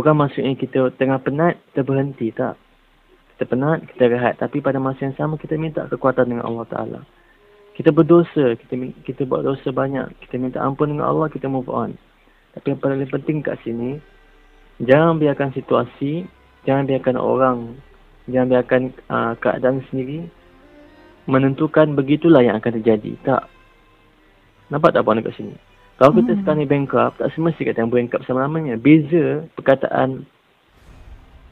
Bukan maksudnya kita tengah penat, kita berhenti. Tak. Kita penat, kita rehat. Tapi pada masa yang sama, kita minta kekuatan dengan Allah Ta'ala. Kita berdosa, kita kita buat dosa banyak. Kita minta ampun dengan Allah, kita move on. Tapi yang paling penting kat sini, jangan biarkan situasi, jangan biarkan orang, jangan biarkan uh, keadaan sendiri menentukan begitulah yang akan terjadi. Tak. Nampak tak puan kat sini? Kalau kita hmm. sekarang ni bankrupt, tak semestinya kata yang bankrupt selama-lamanya. Beza perkataan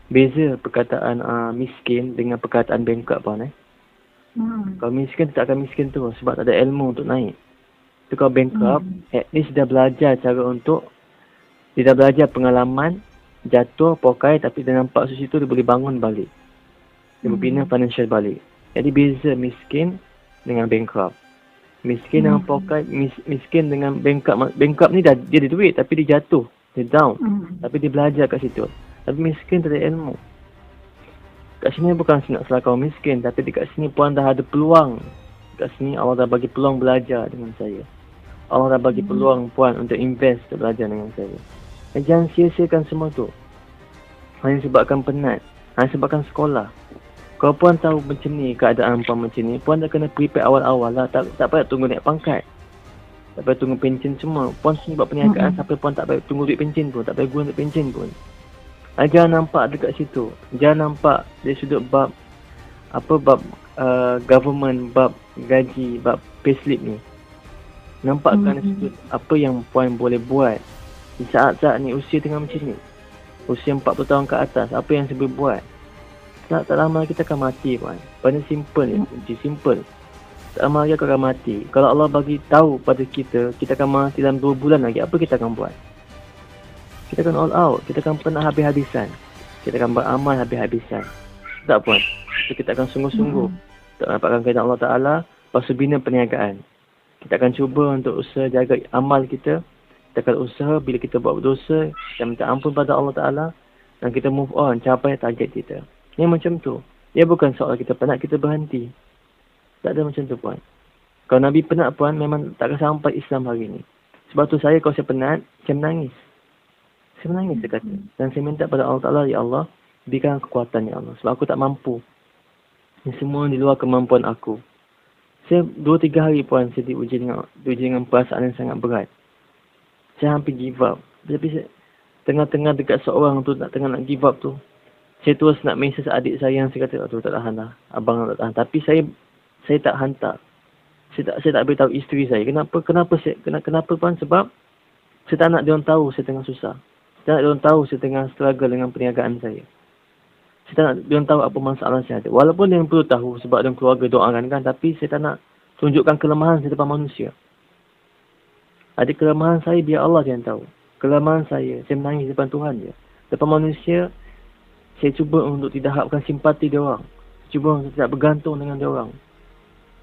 beza perkataan uh, miskin dengan perkataan bankrupt puan eh. Hmm. Kalau miskin tak akan miskin tu sebab tak ada ilmu untuk naik. Tu kalau bankrupt, hmm. at least dia belajar cara untuk dia dah belajar pengalaman jatuh, pokai tapi dia nampak susu tu dia boleh bangun balik. Dia hmm. berbina financial balik. Jadi beza miskin dengan bankrupt. Miskin hmm. dengan pokai, mis, miskin dengan bankrupt. Bankrupt ni dah, dia ada duit tapi dia jatuh. Dia down. Hmm. Tapi dia belajar kat situ. Tapi miskin tak ada ilmu. Kat sini bukan nak salah kau miskin. Tapi dekat sini puan dah ada peluang. Kat sini Allah dah bagi peluang belajar dengan saya. Allah dah bagi hmm. peluang puan untuk invest untuk belajar dengan saya. Dan jangan sia-siakan semua tu. Hanya sebabkan penat. Hanya sebabkan sekolah. Kalau puan tahu macam ni keadaan puan macam ni, puan dah kena prepare awal-awal lah. Tak, tak payah tunggu naik pangkat. Tak payah tunggu pencen semua. Puan sini buat perniagaan mm-hmm. sampai puan tak payah tunggu duit pencen pun. Tak payah guna duit pencen pun. Ah, jangan nampak dekat situ. Jangan nampak dari sudut bab apa bab uh, government, bab gaji, bab payslip ni. Nampakkan mm-hmm. sudut apa yang puan boleh buat di saat-saat ni usia tengah macam ni. Usia 40 tahun ke atas, apa yang saya boleh buat? Tak, tak lama kita akan mati puan. Benda simple ni, kunci simple. Tak lama lagi akan mati. Kalau Allah bagi tahu pada kita, kita akan mati dalam 2 bulan lagi, apa kita akan buat? Kita akan all out, kita akan pernah habis-habisan. Kita akan beramal habis-habisan. Tak puan? So, kita akan sungguh-sungguh. Hmm. Tak dapatkan kaitan Allah Ta'ala, lepas bina perniagaan. Kita akan cuba untuk usaha jaga amal kita. Kita akan usaha bila kita buat dosa, kita minta ampun pada Allah Ta'ala. Dan kita move on, capai target kita. Yang macam tu. Dia bukan soal kita penat, kita berhenti. Tak ada macam tu puan. Kalau Nabi penat puan, memang tak akan sampai Islam hari ni. Sebab tu saya kalau saya penat, saya menangis. Saya menangis dia kata. Dan saya minta pada Allah Ta'ala, Ya Allah, berikan kekuatan Ya Allah. Sebab aku tak mampu. Ini semua di luar kemampuan aku. Saya dua tiga hari puan saya diuji dengan, diuji dengan perasaan yang sangat berat. Saya hampir give up. Tapi saya, tengah-tengah dekat seorang tu nak tengah nak give up tu. Saya terus nak mesej adik saya yang saya kata, aduh tak tahan lah. Abang tak tahan. Tapi saya saya tak hantar. Saya tak saya tak beritahu isteri saya. Kenapa? Kenapa saya kenapa, kenapa pun sebab saya tak nak dia orang tahu saya tengah susah. Saya tak nak dia orang tahu saya tengah struggle dengan perniagaan saya. Saya tak nak dia orang tahu apa masalah saya ada. Walaupun dia perlu tahu sebab dia keluarga doakan kan. Tapi saya tak nak tunjukkan kelemahan saya depan manusia. Ada kelemahan saya biar Allah yang tahu. Kelemahan saya, saya menangis depan Tuhan je. Depan manusia, saya cuba untuk tidak harapkan simpati dia orang. Cuba untuk tidak bergantung dengan dia orang.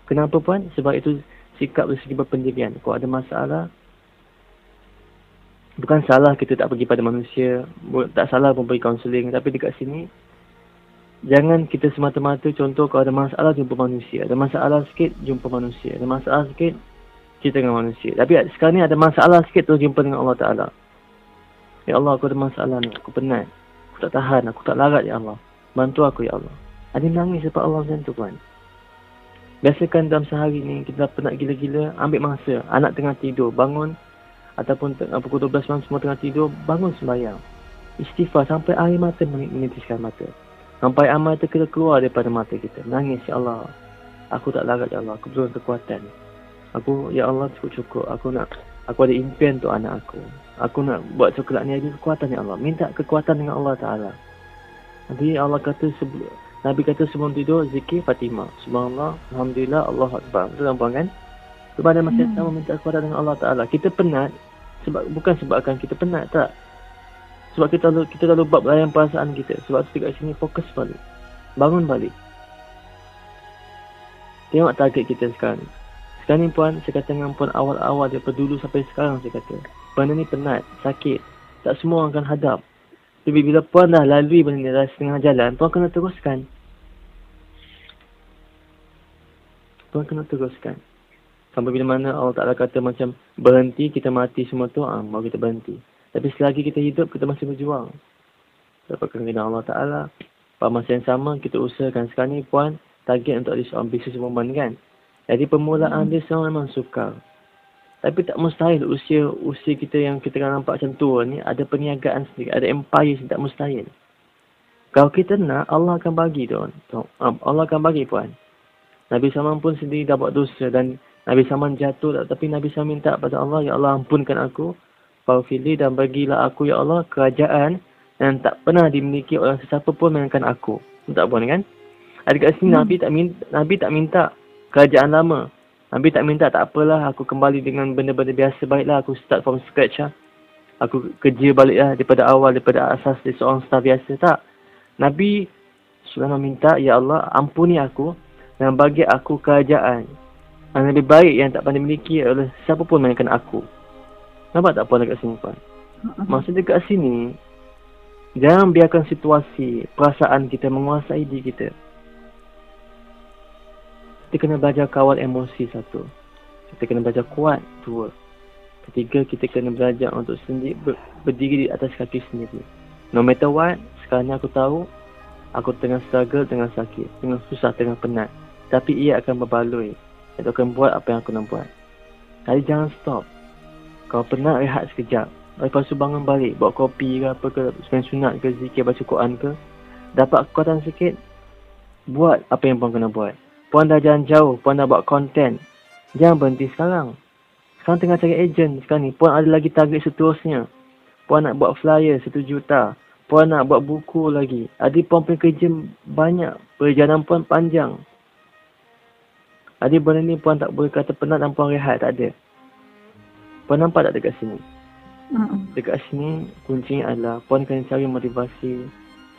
Kenapa puan? Sebab itu sikap dari segi berpendirian. Kalau ada masalah, bukan salah kita tak pergi pada manusia. Tak salah pun pergi kaunseling. Tapi dekat sini, jangan kita semata-mata contoh kalau ada masalah jumpa manusia. Ada masalah sikit, jumpa manusia. Ada masalah sikit, cerita dengan manusia. Tapi sekarang ni ada masalah sikit tu jumpa dengan Allah Ta'ala. Ya Allah, aku ada masalah ni. Aku penat. Aku tak tahan, aku tak larat ya Allah. Bantu aku ya Allah. Ada nangis sebab Allah macam tu kan. Biasakan dalam sehari ni kita penat gila-gila, ambil masa. Anak tengah tidur, bangun. Ataupun tengah pukul 12 malam semua tengah tidur, bangun sembahyang. Istighfar sampai air mata menitiskan mata. Sampai air mata kita keluar daripada mata kita. Nangis ya Allah. Aku tak larat ya Allah, aku perlu kekuatan. Aku, ya Allah cukup-cukup. Aku nak, aku ada impian untuk anak aku. Aku nak buat coklat ni ada kekuatan ya Allah. Minta kekuatan dengan Allah Ta'ala. Nanti Allah kata sebelum Nabi kata sebelum tidur zikir Fatimah. Subhanallah, Alhamdulillah, Allah Akbar. Betul kan? Sebab ada masa sama minta kekuatan dengan Allah Ta'ala. Kita penat. sebab Bukan sebabkan kita penat, tak. Sebab kita lalu, kita lalu buat layan perasaan kita. Sebab tu dekat sini fokus balik. Bangun balik. Tengok target kita sekarang. Sekarang ni puan, saya kata dengan puan awal-awal daripada dulu sampai sekarang saya kata. Benda ni penat, sakit. Tak semua orang akan hadap. Tapi bila puan dah lalui benda ni dah setengah jalan, puan kena teruskan. Puan kena teruskan. Sampai bila mana Allah Ta'ala kata macam berhenti, kita mati semua tu, ah, baru kita berhenti. Tapi selagi kita hidup, kita masih berjuang. dapatkan kena Allah Ta'ala. Pada masa yang sama, kita usahakan sekarang ni puan target untuk ada seorang bisnes woman kan. Jadi permulaan dia seorang memang sukar. Tapi tak mustahil usia usia kita yang kita kan nampak macam tua ni ada perniagaan sendiri, ada empire sendiri, tak mustahil. Kalau kita nak, Allah akan bagi tu. Ah, Allah akan bagi puan. Nabi Salman pun sendiri dah buat dosa dan Nabi Salman jatuh tapi Nabi Salman minta pada Allah, Ya Allah ampunkan aku. Faufili dan bagilah aku, Ya Allah, kerajaan yang tak pernah dimiliki oleh sesiapa pun melainkan aku. Tak pun kan? Ada kat sini hmm. Nabi tak minta, Nabi tak minta kerajaan lama. Nabi tak minta tak apalah aku kembali dengan benda-benda biasa baiklah aku start from scratch lah. Aku kerja balik lah daripada awal daripada asas dia seorang staff biasa tak. Nabi sudah meminta ya Allah ampuni aku dan bagi aku kerajaan yang lebih baik yang tak pandai miliki oleh siapa pun melainkan aku. Nampak tak apa dekat sini Puan? Maksud dekat sini, jangan biarkan situasi, perasaan kita menguasai diri kita kita kena belajar kawal emosi satu. Kita kena belajar kuat dua. Ketiga, kita kena belajar untuk sendiri ber, berdiri di atas kaki sendiri. No matter what, sekarang aku tahu aku tengah struggle dengan sakit, tengah susah, tengah penat. Tapi ia akan berbaloi. Aku akan buat apa yang aku nak buat. Jadi jangan stop. Kau penat, rehat sekejap. Lepas tu bangun balik, buat kopi ke apa ke, spend sunat ke, zikir, baca Quran ke. Dapat kekuatan sikit, buat apa yang pun kena buat. Puan dah jalan jauh, puan dah buat konten. Jangan berhenti sekarang. Sekarang tengah cari ejen sekarang ni. Puan ada lagi target seterusnya. Puan nak buat flyer satu juta. Puan nak buat buku lagi. Adik puan punya kerja banyak. Perjalanan puan panjang. Adik benda ni puan tak boleh kata penat dan puan rehat. Tak ada. Puan nampak tak dekat sini? Dekat sini kuncinya adalah puan kena cari motivasi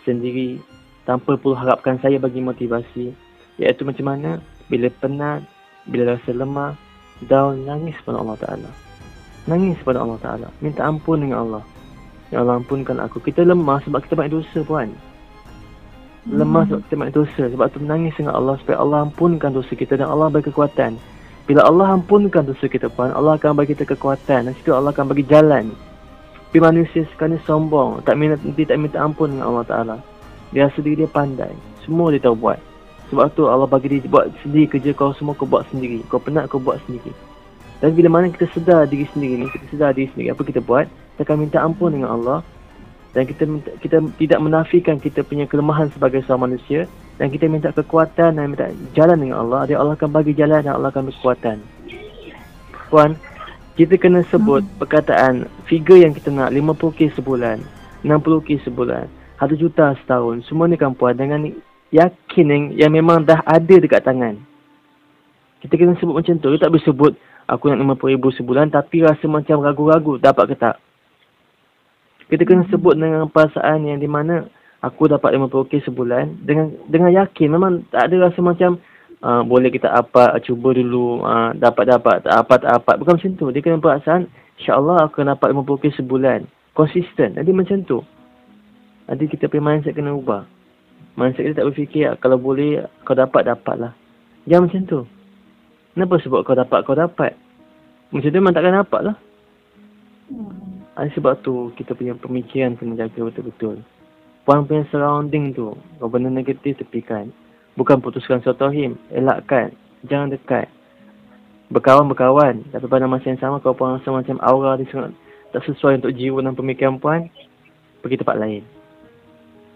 sendiri tanpa perlu harapkan saya bagi motivasi. Iaitu macam mana bila penat, bila rasa lemah, down, nangis pada Allah Ta'ala. Nangis pada Allah Ta'ala. Minta ampun dengan Allah. Ya Allah ampunkan aku. Kita lemah sebab kita banyak dosa puan. Lemah sebab kita banyak dosa. Sebab tu menangis dengan Allah supaya Allah ampunkan dosa kita dan Allah bagi kekuatan. Bila Allah ampunkan dosa kita puan, Allah akan bagi kita kekuatan. Dan situ Allah akan bagi jalan. Tapi manusia sekarang ni sombong. Tak minta, tak minta ampun dengan Allah Ta'ala. Dia rasa diri dia pandai. Semua dia tahu buat. Sebab tu Allah bagi dia buat sendiri kerja kau semua kau buat sendiri. Kau penat kau buat sendiri. Dan bila mana kita sedar diri sendiri ni, kita sedar diri sendiri apa kita buat, kita akan minta ampun dengan Allah dan kita minta, kita tidak menafikan kita punya kelemahan sebagai seorang manusia dan kita minta kekuatan dan minta jalan dengan Allah, dia Allah akan bagi jalan dan Allah akan bagi kekuatan. Puan, kita kena sebut hmm. perkataan figure yang kita nak 50k sebulan, 60k sebulan, 1 juta setahun. Semua ni kan puan dengan yakin yang, yang memang dah ada dekat tangan. Kita kena sebut macam tu. Kita tak boleh sebut aku nak RM50,000 sebulan tapi rasa macam ragu-ragu dapat ke tak. Kita kena hmm. sebut dengan perasaan yang di mana aku dapat RM50k sebulan dengan dengan yakin memang tak ada rasa macam uh, boleh kita apa cuba dulu uh, dapat dapat tak apa tak apa bukan macam tu dia kena perasaan insyaallah aku dapat 50k sebulan konsisten jadi macam tu nanti kita punya mindset kena ubah Mindset kita tak berfikir kalau boleh kau dapat dapatlah. Jangan macam tu. Kenapa sebab kau dapat kau dapat? Macam tu memang takkan dapat lah. Hmm. Ada sebab tu kita punya pemikiran kena jaga betul-betul. Puan punya surrounding tu, kau benda negatif tepikan. Bukan putuskan suatu him, elakkan. Jangan dekat. Berkawan-berkawan. Tapi pada masa yang sama kau pun rasa macam aura dia sangat tak sesuai untuk jiwa dan pemikiran puan. Pergi tempat lain.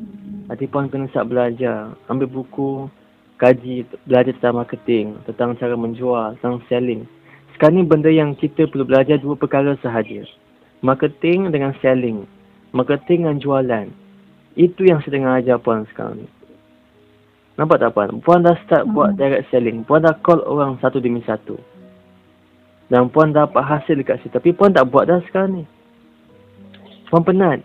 Hati puan kena start belajar. Ambil buku, kaji, belajar tentang marketing, tentang cara menjual, tentang selling. Sekarang ni benda yang kita perlu belajar dua perkara sahaja. Marketing dengan selling. Marketing dengan jualan. Itu yang saya tengah ajar puan sekarang ni. Nampak tak puan? Puan dah start hmm. buat direct selling. Puan dah call orang satu demi satu. Dan puan dapat hasil dekat situ. Tapi puan tak buat dah sekarang ni. Puan penat.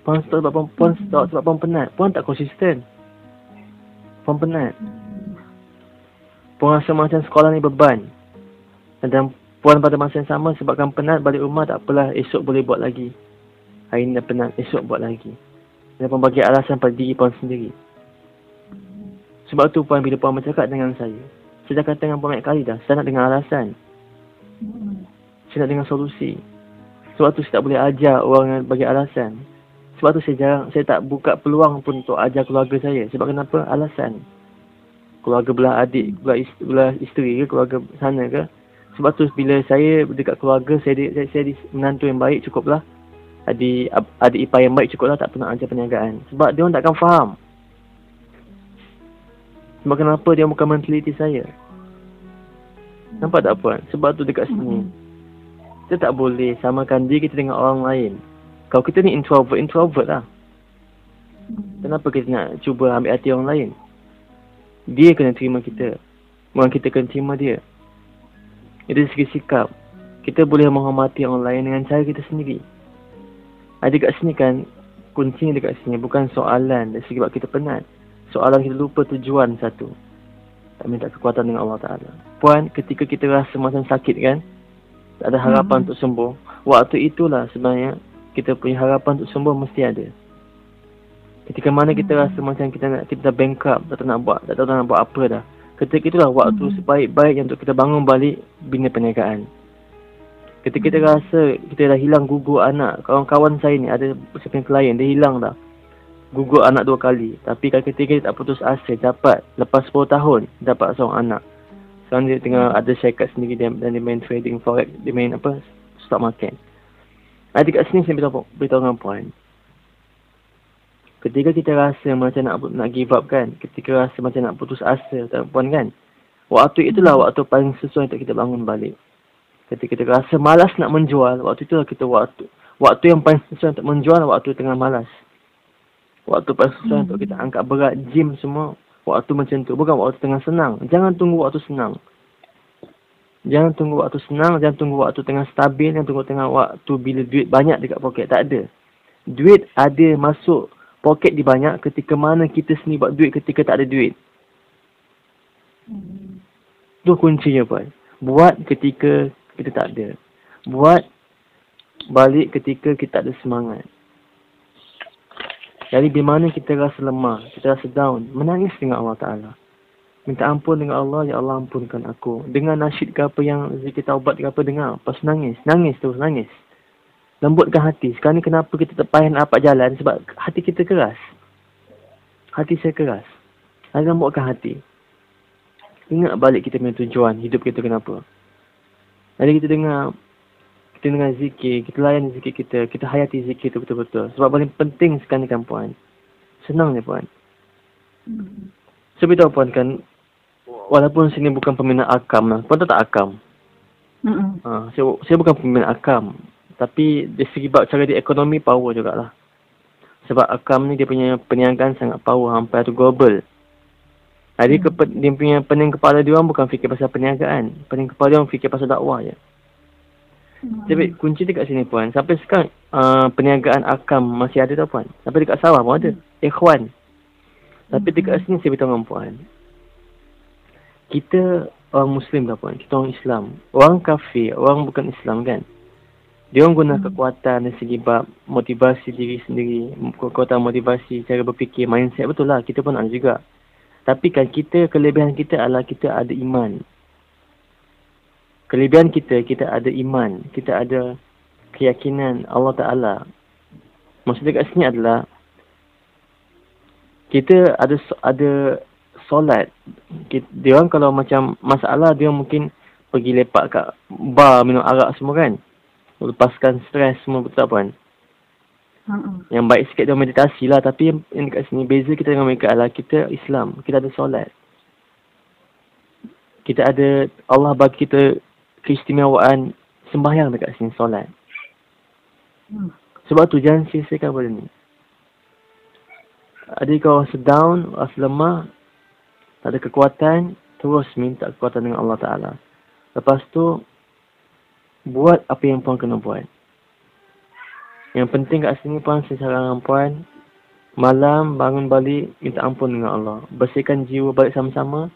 Puan sebab puan, puan stop sebab puan penat. Puan tak konsisten. Puan penat. Puan rasa macam sekolah ni beban. Dan puan pada masa yang sama sebabkan penat balik rumah tak apalah esok boleh buat lagi. Hari ni dah penat, esok buat lagi. Dan puan bagi alasan pada diri puan sendiri. Sebab tu puan bila puan bercakap dengan saya. Saya dah kata dengan puan banyak kali dah. Saya nak dengar alasan. Saya nak dengar solusi. Sebab tu saya tak boleh ajar orang bagi alasan. Sebab tu saya jarang, saya tak buka peluang pun untuk ajar keluarga saya. Sebab kenapa? Alasan. Keluarga belah adik, belah isteri, belah isteri ke, keluarga sana ke. Sebab tu bila saya dekat keluarga, saya, saya, saya, saya menantu yang baik cukuplah. Adik, adik ipar yang baik cukuplah tak pernah ajar perniagaan. Sebab dia orang takkan faham. Sebab kenapa dia bukan menteliti saya. Nampak tak puan? Sebab tu dekat sini. Kita tak boleh samakan diri kita dengan orang lain. Kalau kita ni introvert, introvert lah. Kenapa kita nak cuba ambil hati orang lain? Dia kena terima kita. Bukan kita kena terima dia. Itu segi sikap. Kita boleh menghormati orang lain dengan cara kita sendiri. Ada kat sini kan, kuncinya dekat sini bukan soalan dari sebab kita penat. Soalan kita lupa tujuan satu. Tak minta kekuatan dengan Allah Ta'ala. Puan, ketika kita rasa macam sakit kan, tak ada harapan hmm. untuk sembuh. Waktu itulah sebenarnya kita punya harapan untuk sembuh mesti ada. Ketika mana kita hmm. rasa macam kita nak kita dah bankrupt, tak tahu nak buat, tak tahu nak buat apa dah. Ketika itulah waktu hmm. sebaik-baiknya untuk kita bangun balik bina perniagaan. Ketika kita hmm. rasa kita dah hilang gugur anak, kawan-kawan saya ni ada sepian klien, dia hilang dah. Gugur anak dua kali. Tapi kalau ketika dia tak putus asa, dapat lepas 10 tahun, dapat seorang anak. Sekarang dia tengah ada syarikat sendiri dan dia main trading forex, dia main apa, stock market. Ada kat sini saya beritahu, beritahu dengan puan. Ketika kita rasa macam nak nak give up kan, ketika rasa macam nak putus asa tak puan kan, waktu itulah hmm. waktu paling sesuai untuk kita bangun balik. Ketika kita rasa malas nak menjual, waktu itulah kita waktu. Waktu yang paling sesuai untuk menjual, waktu tengah malas. Waktu paling sesuai hmm. untuk kita angkat berat gym semua, waktu macam tu. Bukan waktu tengah senang. Jangan tunggu waktu senang. Jangan tunggu waktu senang, jangan tunggu waktu tengah stabil, jangan tunggu tengah waktu bila duit banyak dekat poket. Tak ada. Duit ada masuk poket di banyak ketika mana kita sendiri buat duit ketika tak ada duit. Hmm. Tu kuncinya pun. Buat ketika kita tak ada. Buat balik ketika kita tak ada semangat. Jadi bila mana kita rasa lemah, kita rasa down, menangis dengan Allah Ta'ala. Minta ampun dengan Allah, Ya Allah ampunkan aku. Dengan nasyid ke apa yang zikir taubat ke apa dengar. Lepas nangis. Nangis terus, nangis. Lembutkan hati. Sekarang ni kenapa kita terpayah nak apa jalan? Sebab hati kita keras. Hati saya keras. Lagi lembutkan hati. Ingat balik kita punya tujuan. Hidup kita kenapa. Jadi kita dengar. Kita dengar zikir. Kita layan zikir kita. Kita hayati zikir itu betul-betul. Sebab paling penting sekarang ni kan puan. Senang je puan. Hmm. So, beritahu puan kan, walaupun sini bukan peminat akam lah. Tahu tak akam? Mm-mm. Ha, saya, saya bukan peminat akam. Tapi dari segi cara dia ekonomi power jugalah. Sebab akam ni dia punya perniagaan sangat power hampir tu global. Jadi mm. ke, dia punya pening kepala dia orang bukan fikir pasal perniagaan. Pening kepala dia orang fikir pasal dakwah je. Mm. Jadi kunci dekat sini puan. Sampai sekarang uh, perniagaan akam masih ada tau puan. Sampai dekat sawah pun ada. Mm. Ikhwan. Tapi dekat sini saya beritahu dengan puan kita orang Muslim tak puan, kita orang Islam. Orang kafir, orang bukan Islam kan. Dia orang guna hmm. kekuatan dari segi bab motivasi diri sendiri, kekuatan motivasi cara berfikir, mindset betul lah. Kita pun ada juga. Tapi kan kita, kelebihan kita adalah kita ada iman. Kelebihan kita, kita ada iman. Kita ada keyakinan Allah Ta'ala. Maksudnya kat sini adalah kita ada ada solat. Dia orang kalau macam masalah dia mungkin pergi lepak kat bar minum arak semua kan? Lepaskan stres semua betul tak puan? Uh-uh. yang baik sikit dia meditasi lah tapi yang, yang dekat sini beza kita dengan mereka adalah kita Islam kita ada solat. Kita ada Allah bagi kita keistimewaan sembahyang dekat sini solat. Uh. sebab tu jangan sia-siakan benda ni. Adik kau rasa down, rasa lemah, tak ada kekuatan, terus minta kekuatan dengan Allah Ta'ala. Lepas tu, buat apa yang puan kena buat. Yang penting kat sini puan, saya puan, malam bangun balik, minta ampun dengan Allah. Bersihkan jiwa balik sama-sama,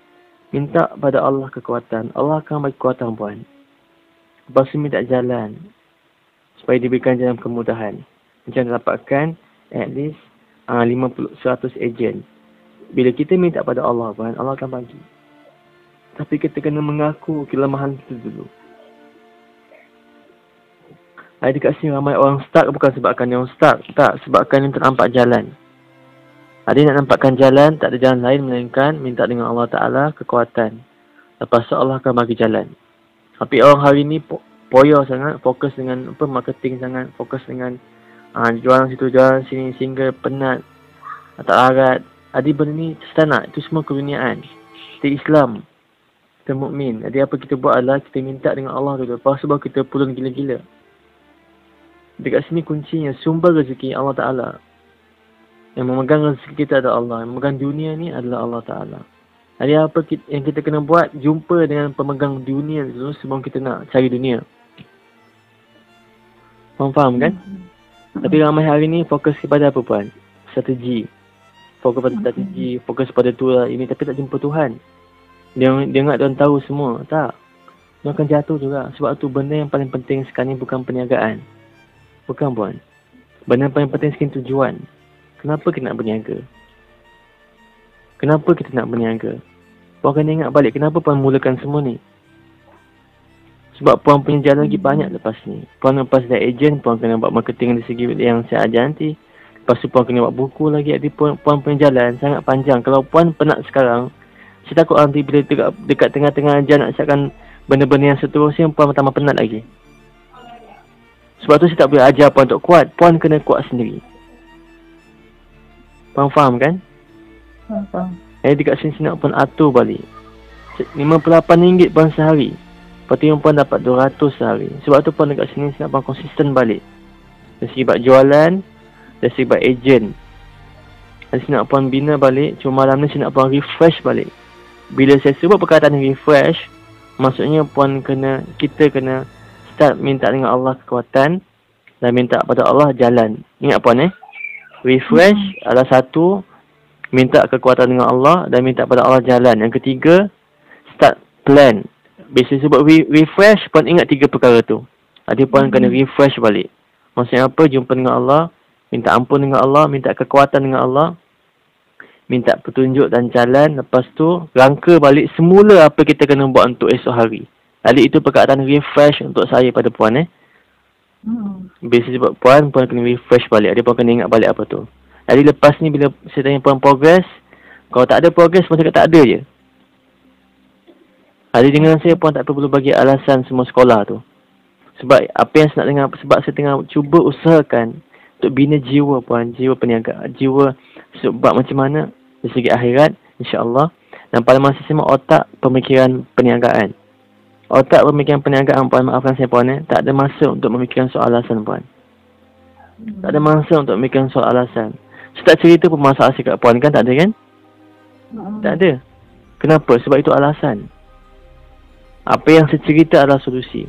minta pada Allah kekuatan. Allah akan bagi kekuatan puan. Lepas tu minta jalan, supaya diberikan jalan kemudahan. Macam dapatkan, at least, uh, 50-100 agent bila kita minta pada Allah kan, Allah akan bagi. Tapi kita kena mengaku kelemahan kita dulu. Ada dekat sini ramai orang stuck bukan sebabkan orang stuck. Tak, sebabkan dia tak nampak jalan. Ada yang nak nampakkan jalan, tak ada jalan lain melainkan minta dengan Allah Ta'ala kekuatan. Lepas tu Allah akan bagi jalan. Tapi orang hari ni po poyo sangat, fokus dengan apa marketing sangat, fokus dengan uh, jualan situ, jualan sini sehingga penat, tak larat. Adi benda ni setanak, itu semua keduniaan. Kita Islam, kita mukmin. Jadi apa kita buat adalah kita minta dengan Allah dulu. Lepas tu baru kita pulun gila-gila. Dekat sini kuncinya sumber rezeki Allah Ta'ala. Yang memegang rezeki kita adalah Allah. Yang memegang dunia ni adalah Allah Ta'ala. Jadi apa kita, yang kita kena buat, jumpa dengan pemegang dunia dulu sebelum kita nak cari dunia. Faham-faham kan? Mm-hmm. Tapi ramai hari ni fokus kepada apa puan? Strategi. Fokus pada strategi, fokus pada tu lah ini. Tapi tak jumpa Tuhan. Dia dia ingat Tuhan tahu semua. Tak. Dia akan jatuh juga. Sebab tu benda yang paling penting sekarang ni bukan perniagaan. Bukan puan. Benda yang paling penting sekarang tujuan. Kenapa kita nak berniaga? Kenapa kita nak berniaga? Puan kena ingat balik kenapa puan mulakan semua ni? Sebab puan punya jalan lagi banyak lepas ni. Puan lepas dah agent, puan kena buat marketing dari segi yang saya ajar nanti. Lepas tu puan kena buat buku lagi. Jadi puan, puan punya jalan sangat panjang. Kalau puan penat sekarang, saya takut nanti bila dekat, dekat tengah-tengah ajar nak siapkan benda-benda yang seterusnya, puan tambah penat lagi. Sebab tu saya tak boleh ajar puan untuk kuat. Puan kena kuat sendiri. Puan faham kan? Faham. Eh dekat sini nak pun atur balik. RM58 puan sehari. Lepas tu puan dapat 200 sehari. Sebab tu puan dekat sini nak puan konsisten balik. Dari segi buat jualan, dari agent. Dari sini nak puan bina balik, cuma malam ni saya nak puan refresh balik. Bila saya sebut perkataan refresh, maksudnya puan kena, kita kena start minta dengan Allah kekuatan dan minta pada Allah jalan. Ingat puan eh? Refresh hmm. adalah satu minta kekuatan dengan Allah dan minta pada Allah jalan. Yang ketiga start plan. Biasa sebut re- refresh pun ingat tiga perkara tu. Ada pun hmm. kena refresh balik. Maksudnya apa? Jumpa dengan Allah, minta ampun dengan Allah, minta kekuatan dengan Allah, minta petunjuk dan jalan. Lepas tu rangka balik semula apa kita kena buat untuk esok hari. Jadi itu perkataan refresh untuk saya pada puan eh. Hmm. Biasa sebab puan, puan kena refresh balik. Dia pun kena ingat balik apa tu. Jadi lepas ni bila saya tanya puan progress, kalau tak ada progress, puan cakap tak ada je. Jadi dengan saya, puan tak perlu bagi alasan semua sekolah tu. Sebab apa yang saya nak dengar, sebab saya tengah cuba usahakan untuk bina jiwa puan, jiwa peniaga, jiwa sebab macam mana dari segi akhirat, insyaAllah. Dan pada masa sama otak pemikiran perniagaan. Otak pemikiran perniagaan puan maafkan saya puan eh. Tak ada masa untuk memikirkan soal alasan puan. Tak ada masa untuk memikirkan soal alasan. Saya tak cerita pun masalah kat puan kan tak ada kan? Hmm. Tak ada. Kenapa? Sebab itu alasan. Apa yang saya cerita adalah solusi.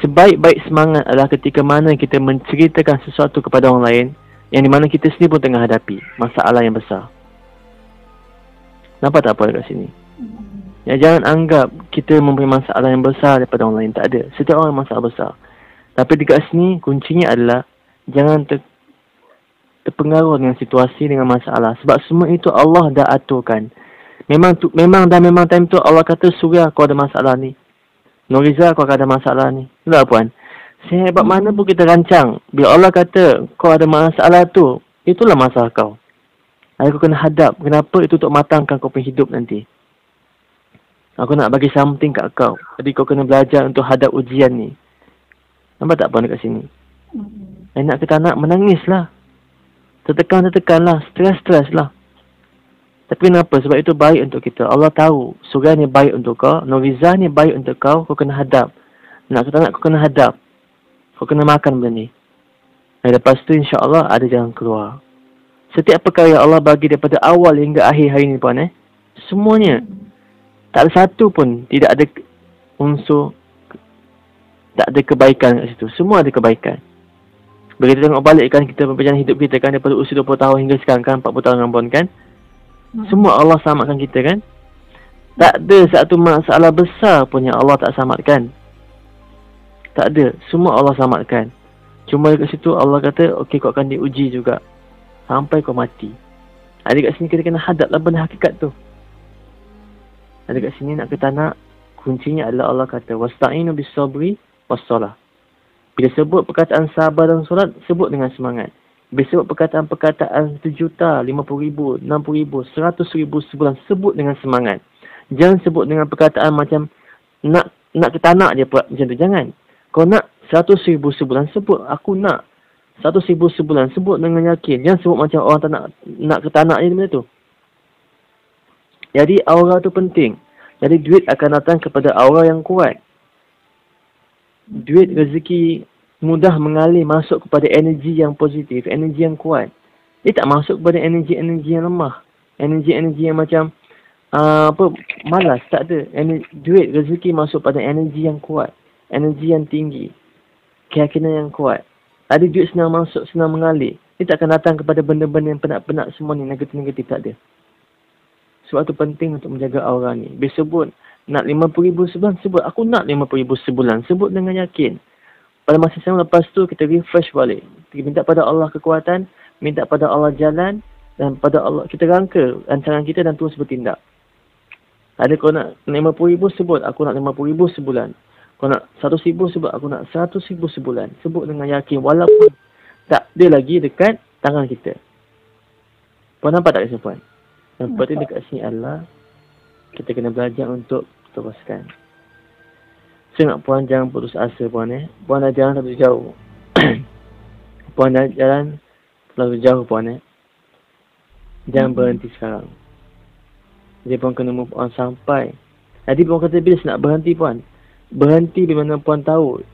Sebaik-baik semangat adalah ketika mana kita menceritakan sesuatu kepada orang lain yang di mana kita sendiri pun tengah hadapi masalah yang besar. Nampak tak apa dekat sini? Ya, jangan anggap kita mempunyai masalah yang besar daripada orang lain. Tak ada. Setiap orang masalah besar. Tapi dekat sini, kuncinya adalah jangan ter, terpengaruh dengan situasi, dengan masalah. Sebab semua itu Allah dah aturkan. Memang tu, memang dan memang time tu Allah kata, Surya kau ada masalah ni. Noriza kau ada masalah ni. Itulah puan. Sehebat mana pun kita rancang. Bila Allah kata kau ada masalah tu, itulah masalah kau. Aku kena hadap. Kenapa? Itu untuk matangkan kau punya hidup nanti. Aku nak bagi something kat kau. Jadi kau kena belajar untuk hadap ujian ni. Nampak tak puan dekat sini? Mm-hmm. Eh, nak kita nak menangis lah. Tertekan-tertekan lah. Stres-stres lah. Tapi kenapa? Sebab itu baik untuk kita. Allah tahu. Surah ni baik untuk kau. Norizah ni baik untuk kau. Kau kena hadap. Nak kita nak kau kena hadap. Kau kena makan benda ni. Dan lepas tu insyaAllah ada jalan keluar. Setiap perkara yang Allah bagi daripada awal hingga akhir hari ni puan eh. Semuanya. Tak ada satu pun tidak ada unsur tak ada kebaikan kat situ. Semua ada kebaikan. Bila kita tengok balik kan kita perjalanan hidup kita kan daripada usia 20 tahun hingga sekarang kan 40 tahun pun kan. Hmm. Semua Allah selamatkan kita kan. Tak ada satu masalah besar pun yang Allah tak selamatkan. Tak ada. Semua Allah selamatkan. Cuma dekat situ Allah kata, okey kau akan diuji juga. Sampai kau mati. Ada kat sini kita kena hadaplah benda hakikat tu. Ada kat sini nak kita nak kuncinya adalah Allah kata wasta'inu bis sabri wassalah. Bila sebut perkataan sabar dan solat, sebut dengan semangat. Bila sebut perkataan-perkataan sejuta, lima puluh ribu, enam puluh ribu, seratus ribu sebulan, sebut dengan semangat. Jangan sebut dengan perkataan macam nak nak ke tanah dia buat macam tu. Jangan. Kau nak seratus ribu sebulan, sebut aku nak seratus ribu sebulan. Sebut dengan yakin. Jangan sebut macam orang tak nak, nak ke tanah macam tu. Jadi aura tu penting. Jadi duit akan datang kepada aura yang kuat. Duit rezeki mudah mengalir masuk kepada energi yang positif, energi yang kuat. Dia tak masuk kepada energi-energi yang lemah. Energi-energi yang macam uh, apa malas, tak ada. Ener- duit rezeki masuk pada energi yang kuat. Energi yang tinggi. Keyakinan yang kuat. Ada duit senang masuk, senang mengalir. Dia tak akan datang kepada benda-benda yang penat-penat semua ni, negatif-negatif, tak ada. Sebab tu penting untuk menjaga aura ni. Bila sebut nak RM50,000 sebulan, sebut aku nak RM50,000 sebulan. Sebut dengan yakin. Pada masa sama lepas tu kita refresh balik. Kita minta pada Allah kekuatan, minta pada Allah jalan dan pada Allah kita rangka rancangan kita dan terus bertindak. Ada kau nak RM50,000 sebut aku nak RM50,000 sebulan. Kau nak RM100,000 sebut aku nak RM100,000 sebulan. Sebut dengan yakin walaupun tak ada lagi dekat tangan kita. Puan nampak tak kesimpulan? Yang penting dekat sini adalah kita kena belajar untuk teruskan. Saya nak puan jangan putus asa puan eh. Puan dah jalan terlalu jauh. puan dah jalan terlalu jauh puan eh. Jangan berhenti sekarang. Jadi puan kena move on sampai. Jadi puan kata bila nak berhenti puan. Berhenti di mana puan tahu.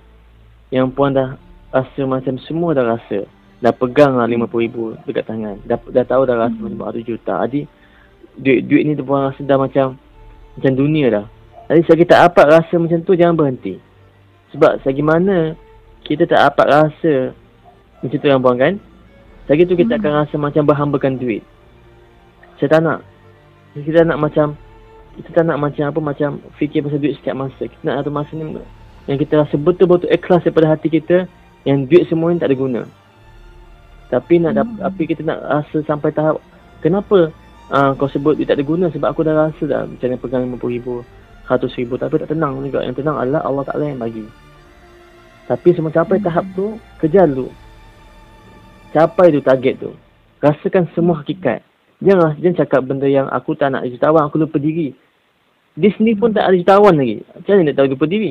Yang puan dah rasa macam semua dah rasa. Dah pegang lah RM50,000 dekat tangan. Dah, dah tahu dah rasa hmm. macam 1 juta. Jadi duit-duit ni tu pun rasa dah macam macam dunia dah. Jadi selagi tak dapat rasa macam tu jangan berhenti. Sebab selagi mana kita tak dapat rasa macam tu yang buang kan? Selagi tu kita hmm. akan rasa macam berhambakan duit. Saya tak nak. Kita nak macam kita tak nak macam apa macam fikir pasal duit setiap masa. Kita nak satu masa ni yang kita rasa betul-betul ikhlas daripada hati kita yang duit semua ni tak ada guna. Tapi nak hmm. tapi kita nak rasa sampai tahap kenapa uh, kau sebut dia tak ada guna sebab aku dah rasa dah macam mana pegang RM50,000, RM100,000 tapi tak tenang juga. Yang tenang adalah Allah Ta'ala yang bagi. Tapi semua capai tahap tu, kejar dulu. Capai tu target tu. Rasakan semua hakikat. Jangan, jangan cakap benda yang aku tak nak jutawan, aku lupa diri. Di sini pun tak ada jutawan lagi. Macam mana nak tahu lupa diri?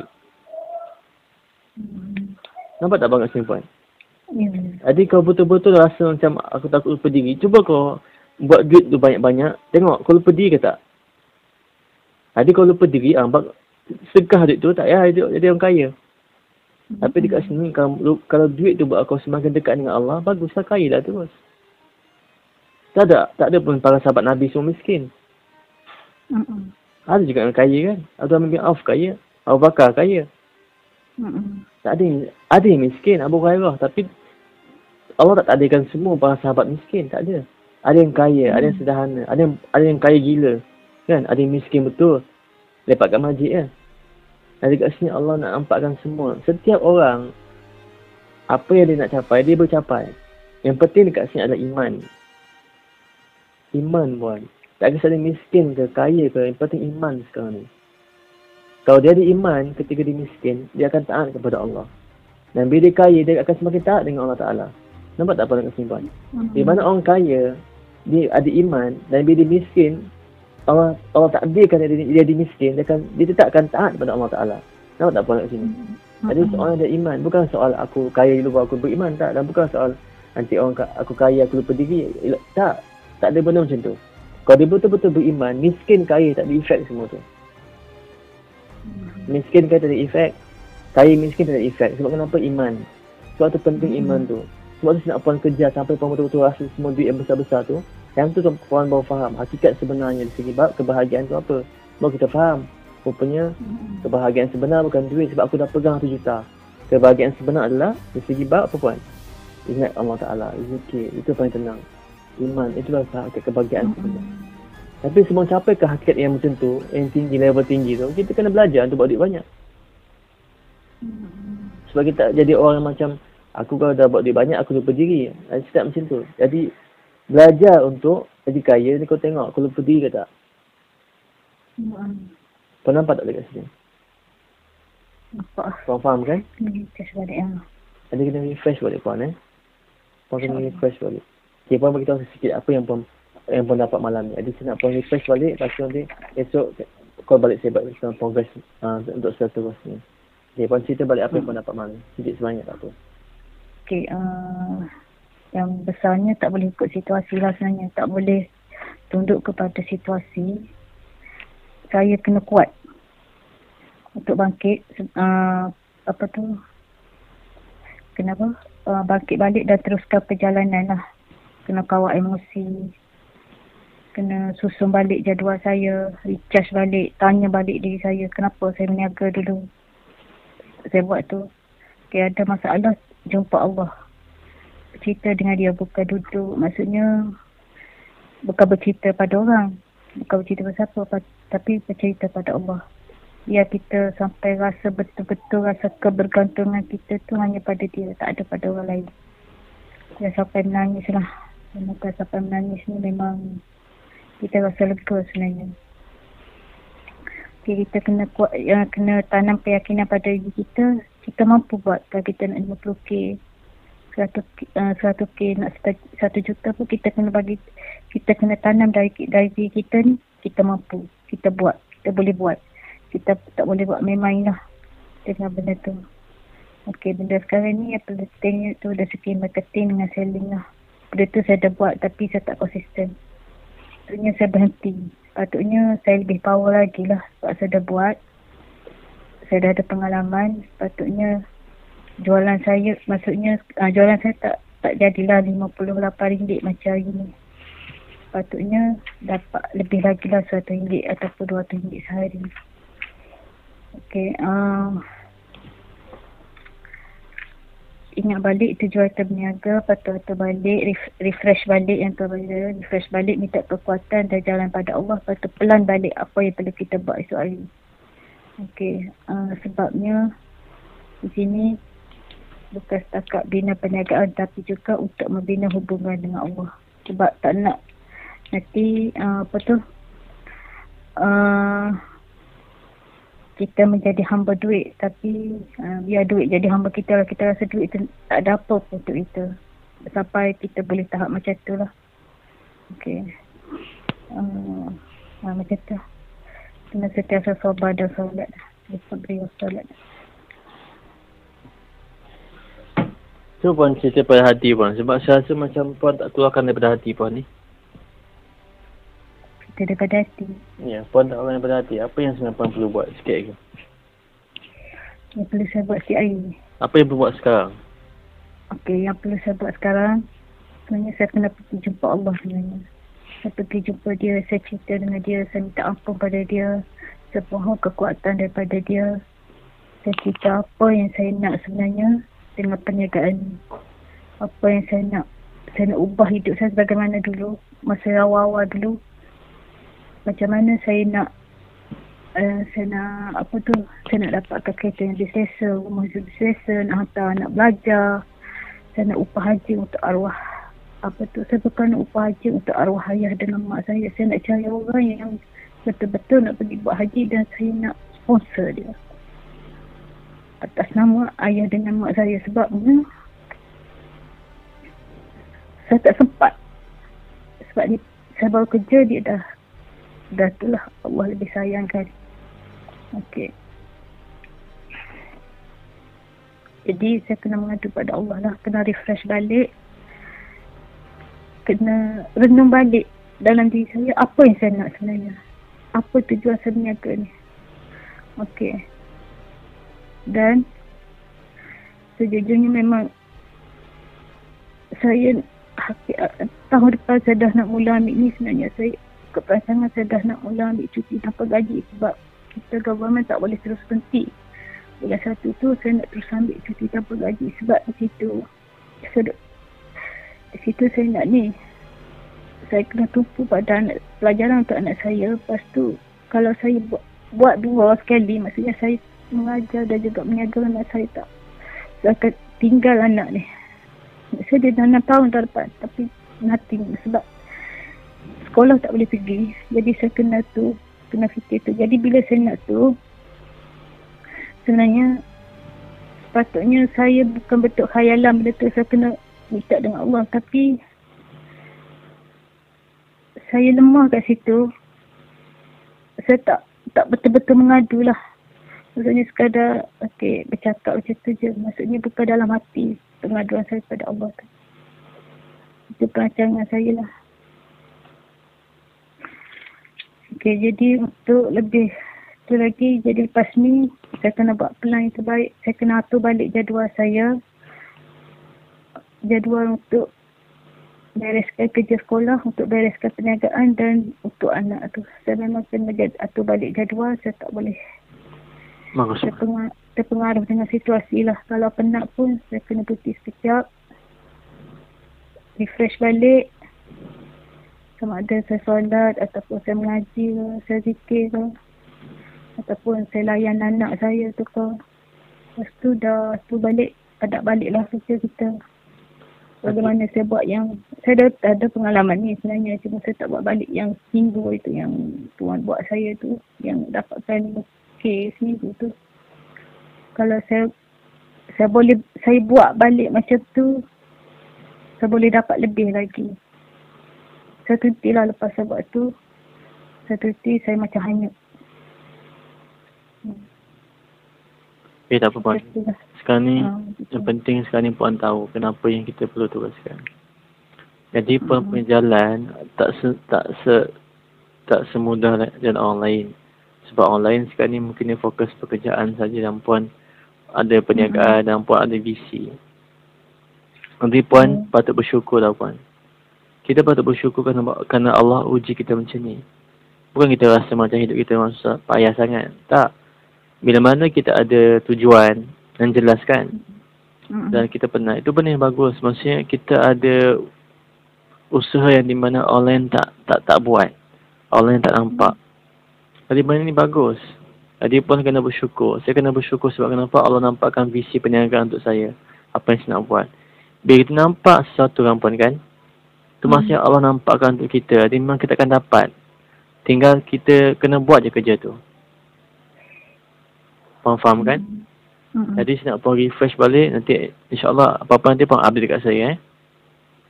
Nampak tak banyak simpan? Ya. Jadi kau betul-betul rasa macam aku takut lupa diri. Cuba kau buat duit tu banyak-banyak, tengok kau lupa diri ke tak? Ada kau lupa diri, ah, segah duit tu tak ya, dia jadi orang kaya. Tapi dekat sini, kalau, kalau duit tu buat kau semakin dekat dengan Allah, baguslah kaya lah terus. Tak ada, tak ada pun para sahabat Nabi semua miskin. Mm-mm. Ada juga yang kaya kan? Ada yang Auf kaya, Abu Bakar kaya. Mm-mm. Tak ada yang, ada yang miskin, Abu Hurairah. Tapi Allah tak takdirkan semua para sahabat miskin, tak ada. Ada yang kaya, hmm. ada yang sederhana, ada yang ada yang kaya gila. Kan? Ada yang miskin betul. Lepas kat masjid kan. Dan dekat sini Allah nak nampakkan semua. Setiap orang apa yang dia nak capai, dia bercapai. Yang penting dekat sini adalah iman. Iman buat. Tak kisah dia miskin ke, kaya ke, yang penting iman sekarang ni. Kalau dia ada iman ketika dia miskin, dia akan taat kepada Allah. Dan bila dia kaya, dia akan semakin taat dengan Allah Ta'ala. Nampak tak apa nak kesimpulan? Di mana orang kaya, dia ada iman dan bila dia miskin Allah Allah takdirkan dia, dia, dia, dia miskin dia akan dia tetapkan taat kepada Allah Taala. Nampak tak puan kat sini? Jadi soal ada iman bukan soal aku kaya dulu aku beriman tak dan bukan soal nanti orang aku kaya aku lupa diri tak tak ada benda macam tu. Kalau dia betul-betul beriman miskin kaya tak ada efek semua tu. Miskin kaya tak ada efek kaya miskin tak ada efek sebab kenapa iman? Sebab tu penting iman tu. Sebab tu nak puan kerja sampai puan betul-betul rasa semua duit yang besar-besar tu. Yang tu puan baru faham hakikat sebenarnya di segi bab kebahagiaan tu apa. Baru kita faham. Rupanya kebahagiaan sebenar bukan duit sebab aku dah pegang tu juta. Kebahagiaan sebenar adalah di segi bab apa puan? Ingat Allah Ta'ala, zikir, itu paling tenang. Iman, itulah hakikat kebahagiaan sebenar. Tapi semua capai ke hakikat yang macam tu, yang tinggi, level tinggi tu, kita kena belajar untuk buat duit banyak. Sebab kita jadi orang macam Aku kalau dah buat duit banyak, aku lupa diri. Setiap macam tu. Jadi, belajar untuk jadi kaya ni kau tengok lupa diri ke tak? Hmm. Kau nampak tak dekat sini? Nampak. Kau faham kan? Hmm, balik. Ada kena refresh balik puan eh. Puan kena refresh balik. Okay, puan beritahu sikit apa yang puan yang puan dapat malam ni. Jadi saya nak puan refresh balik. Lepas tu nanti esok call balik saya balik sama progress uh, untuk seterusnya. Okay, puan cerita balik apa yang puan dapat malam ni. Sikit sebanyak tak apa. Okay, uh, yang besarnya tak boleh ikut situasi lah sebenarnya. Tak boleh tunduk kepada situasi. Saya kena kuat untuk bangkit. Uh, apa tu? Kenapa? Uh, bangkit balik dan teruskan perjalanan lah kena kawal emosi kena susun balik jadual saya recharge balik tanya balik diri saya kenapa saya meniaga dulu saya buat tu okay, ada masalah jumpa Allah cerita dengan dia bukan duduk. Maksudnya bukan bercerita pada orang. Bukan bercerita pada siapa tapi bercerita pada Allah. Ya kita sampai rasa betul-betul rasa kebergantungan kita tu hanya pada dia tak ada pada orang lain. Ya sampai menangis lah. Bukan sampai menangis ni memang kita rasa lega sebenarnya. Okay, kita kena kuat, ya, kena tanam keyakinan pada diri kita. Kita mampu buat kalau kita nak 50k, 100k, uh, 100k nak 1 juta pun kita kena bagi, kita kena tanam dari, dari diri kita ni. Kita mampu, kita buat, kita boleh buat. Kita tak boleh buat main-main lah dengan benda tu. Okay, benda sekarang ni yang pentingnya tu dari segi marketing dengan selling lah. Benda tu saya dah buat tapi saya tak konsisten. Patutnya saya berhenti. Patutnya saya lebih power lagi lah sebab saya dah buat. Saya dah ada pengalaman. Patutnya jualan saya, maksudnya uh, jualan saya tak tak jadilah RM58 macam hari ni. Patutnya dapat lebih lagi lah RM100 ataupun RM200 sehari. Okay. Uh, ingat balik tujuan kita berniaga patut tu balik refresh balik yang tu balik refresh balik minta kekuatan dan jalan pada Allah patut pelan balik apa yang perlu kita buat esok hari Okey, uh, sebabnya di sini bukan setakat bina perniagaan tapi juga untuk membina hubungan dengan Allah. Sebab tak nak nanti uh, apa tu uh, kita menjadi hamba duit. Tapi uh, biar duit jadi hamba kita lah. Kita rasa duit tu tak ada apa pun untuk kita. Sampai kita boleh tahap macam tu lah. Okay uh, uh, macam tu kena setiasa sabar dan solat lupa beri solat tu pun cerita pada hati pun sebab saya rasa macam puan tak keluarkan daripada hati pun ni kita daripada hati. Ya, puan tak orang daripada hati. Apa yang sebenarnya puan perlu buat sikit lagi? Yang perlu saya buat sikit hari. Apa yang perlu buat sekarang? Okey, yang perlu saya buat sekarang, sebenarnya saya kena pergi jumpa Allah sebenarnya. Saya pergi jumpa dia, saya cerita dengan dia, saya minta ampun pada dia. Saya mohon kekuatan daripada dia. Saya cerita apa yang saya nak sebenarnya dengan perniagaan Apa yang saya nak. Saya nak ubah hidup saya sebagaimana dulu. Masa awal-awal dulu macam mana saya nak uh, saya nak apa tu saya nak dapatkan kereta yang disesa rumah yang disesa nak hantar anak belajar saya nak upah haji untuk arwah apa tu saya bukan nak upah haji untuk arwah ayah dan mak saya saya nak cari orang yang betul-betul nak pergi buat haji dan saya nak sponsor dia atas nama ayah dan mak saya sebabnya saya tak sempat sebab ni saya baru kerja dia dah dah itulah Allah lebih sayangkan. Okey. Jadi saya kena mengadu pada Allah lah. Kena refresh balik. Kena renung balik dalam diri saya. Apa yang saya nak sebenarnya. Apa tujuan saya berniaga ni. Okey. Dan sejujurnya memang saya tahun depan saya dah nak mula ambil ni sebenarnya. Saya keperancangan saya dah nak mula ambil cuti tanpa gaji sebab kita government tak boleh terus berhenti. Bulan satu tu saya nak terus ambil cuti tanpa gaji sebab di situ so, di situ saya nak ni. Saya kena tumpu pada anak, pelajaran untuk anak saya. Lepas tu kalau saya buat, buat dua sekali maksudnya saya mengajar dan juga menjaga anak saya tak. Akan tinggal anak ni. Saya dah 6 tahun tahun depan tapi nothing sebab sekolah tak boleh pergi. Jadi saya kena tu, kena fikir tu. Jadi bila saya nak tu, sebenarnya sepatutnya saya bukan betul khayalan benda tu saya kena minta dengan Allah. Tapi saya lemah kat situ. Saya tak tak betul-betul mengadu lah maksudnya sekadar okay, bercakap macam tu je maksudnya bukan dalam hati pengaduan saya kepada Allah tu itu perancangan saya lah Okay, jadi untuk lebih tu lagi, jadi lepas ni saya kena buat plan yang terbaik. Saya kena atur balik jadual saya. Jadual untuk bereskan kerja sekolah, untuk bereskan perniagaan dan untuk anak tu. Saya memang kena atur balik jadual, saya tak boleh Bagus. terpengaruh, terpengaruh dengan situasi lah. Kalau penat pun, saya kena berhenti sekejap. Refresh balik sama ada saya solat ataupun saya mengaji ke, saya zikir ke ataupun saya layan anak saya tu ke lepas tu dah tu balik ada balik lah kerja kita bagaimana saya buat yang saya dah ada pengalaman ni sebenarnya cuma saya tak buat balik yang seminggu itu yang tuan buat saya tu yang dapatkan kes seminggu tu kalau saya saya boleh saya buat balik macam tu saya boleh dapat lebih lagi saya terhenti lah lepas saya buat tu. Saya terhenti, saya macam hanyut. Hmm. Eh, tak apa Puan. Sekarang ni, ha, yang penting sekarang ni Puan tahu kenapa yang kita perlu teruskan. Jadi Puan hmm. punya jalan tak se, tak se, tak semudah jalan orang lain. Sebab orang lain sekarang ni mungkin dia fokus pekerjaan saja dan Puan ada perniagaan hmm. dan Puan ada visi. Nanti Puan hmm. patut bersyukur lah Puan kita patut bersyukur kerana, kerana Allah uji kita macam ni. Bukan kita rasa macam hidup kita susah, payah sangat. Tak. Bila mana kita ada tujuan dan jelaskan dan kita pernah, itu benda yang bagus. Maksudnya kita ada usaha yang di mana orang lain tak tak tak buat. Orang lain tak nampak. Jadi benda ni bagus. Jadi pun kena bersyukur. Saya kena bersyukur sebab kenapa Allah nampakkan visi perniagaan untuk saya. Apa yang saya nak buat. Bila kita nampak sesuatu kan kan, itu maksudnya Allah nampakkan untuk kita. Jadi memang kita akan dapat. Tinggal kita kena buat je kerja tu. Faham, faham kan? Mm-hmm. Jadi saya nak pun refresh balik. Nanti insyaAllah apa-apa nanti pun update dekat saya. Eh?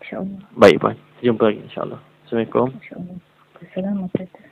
InsyaAllah. Baik puan. Jumpa lagi insyaAllah. Assalamualaikum. InsyaAllah. Assalamualaikum.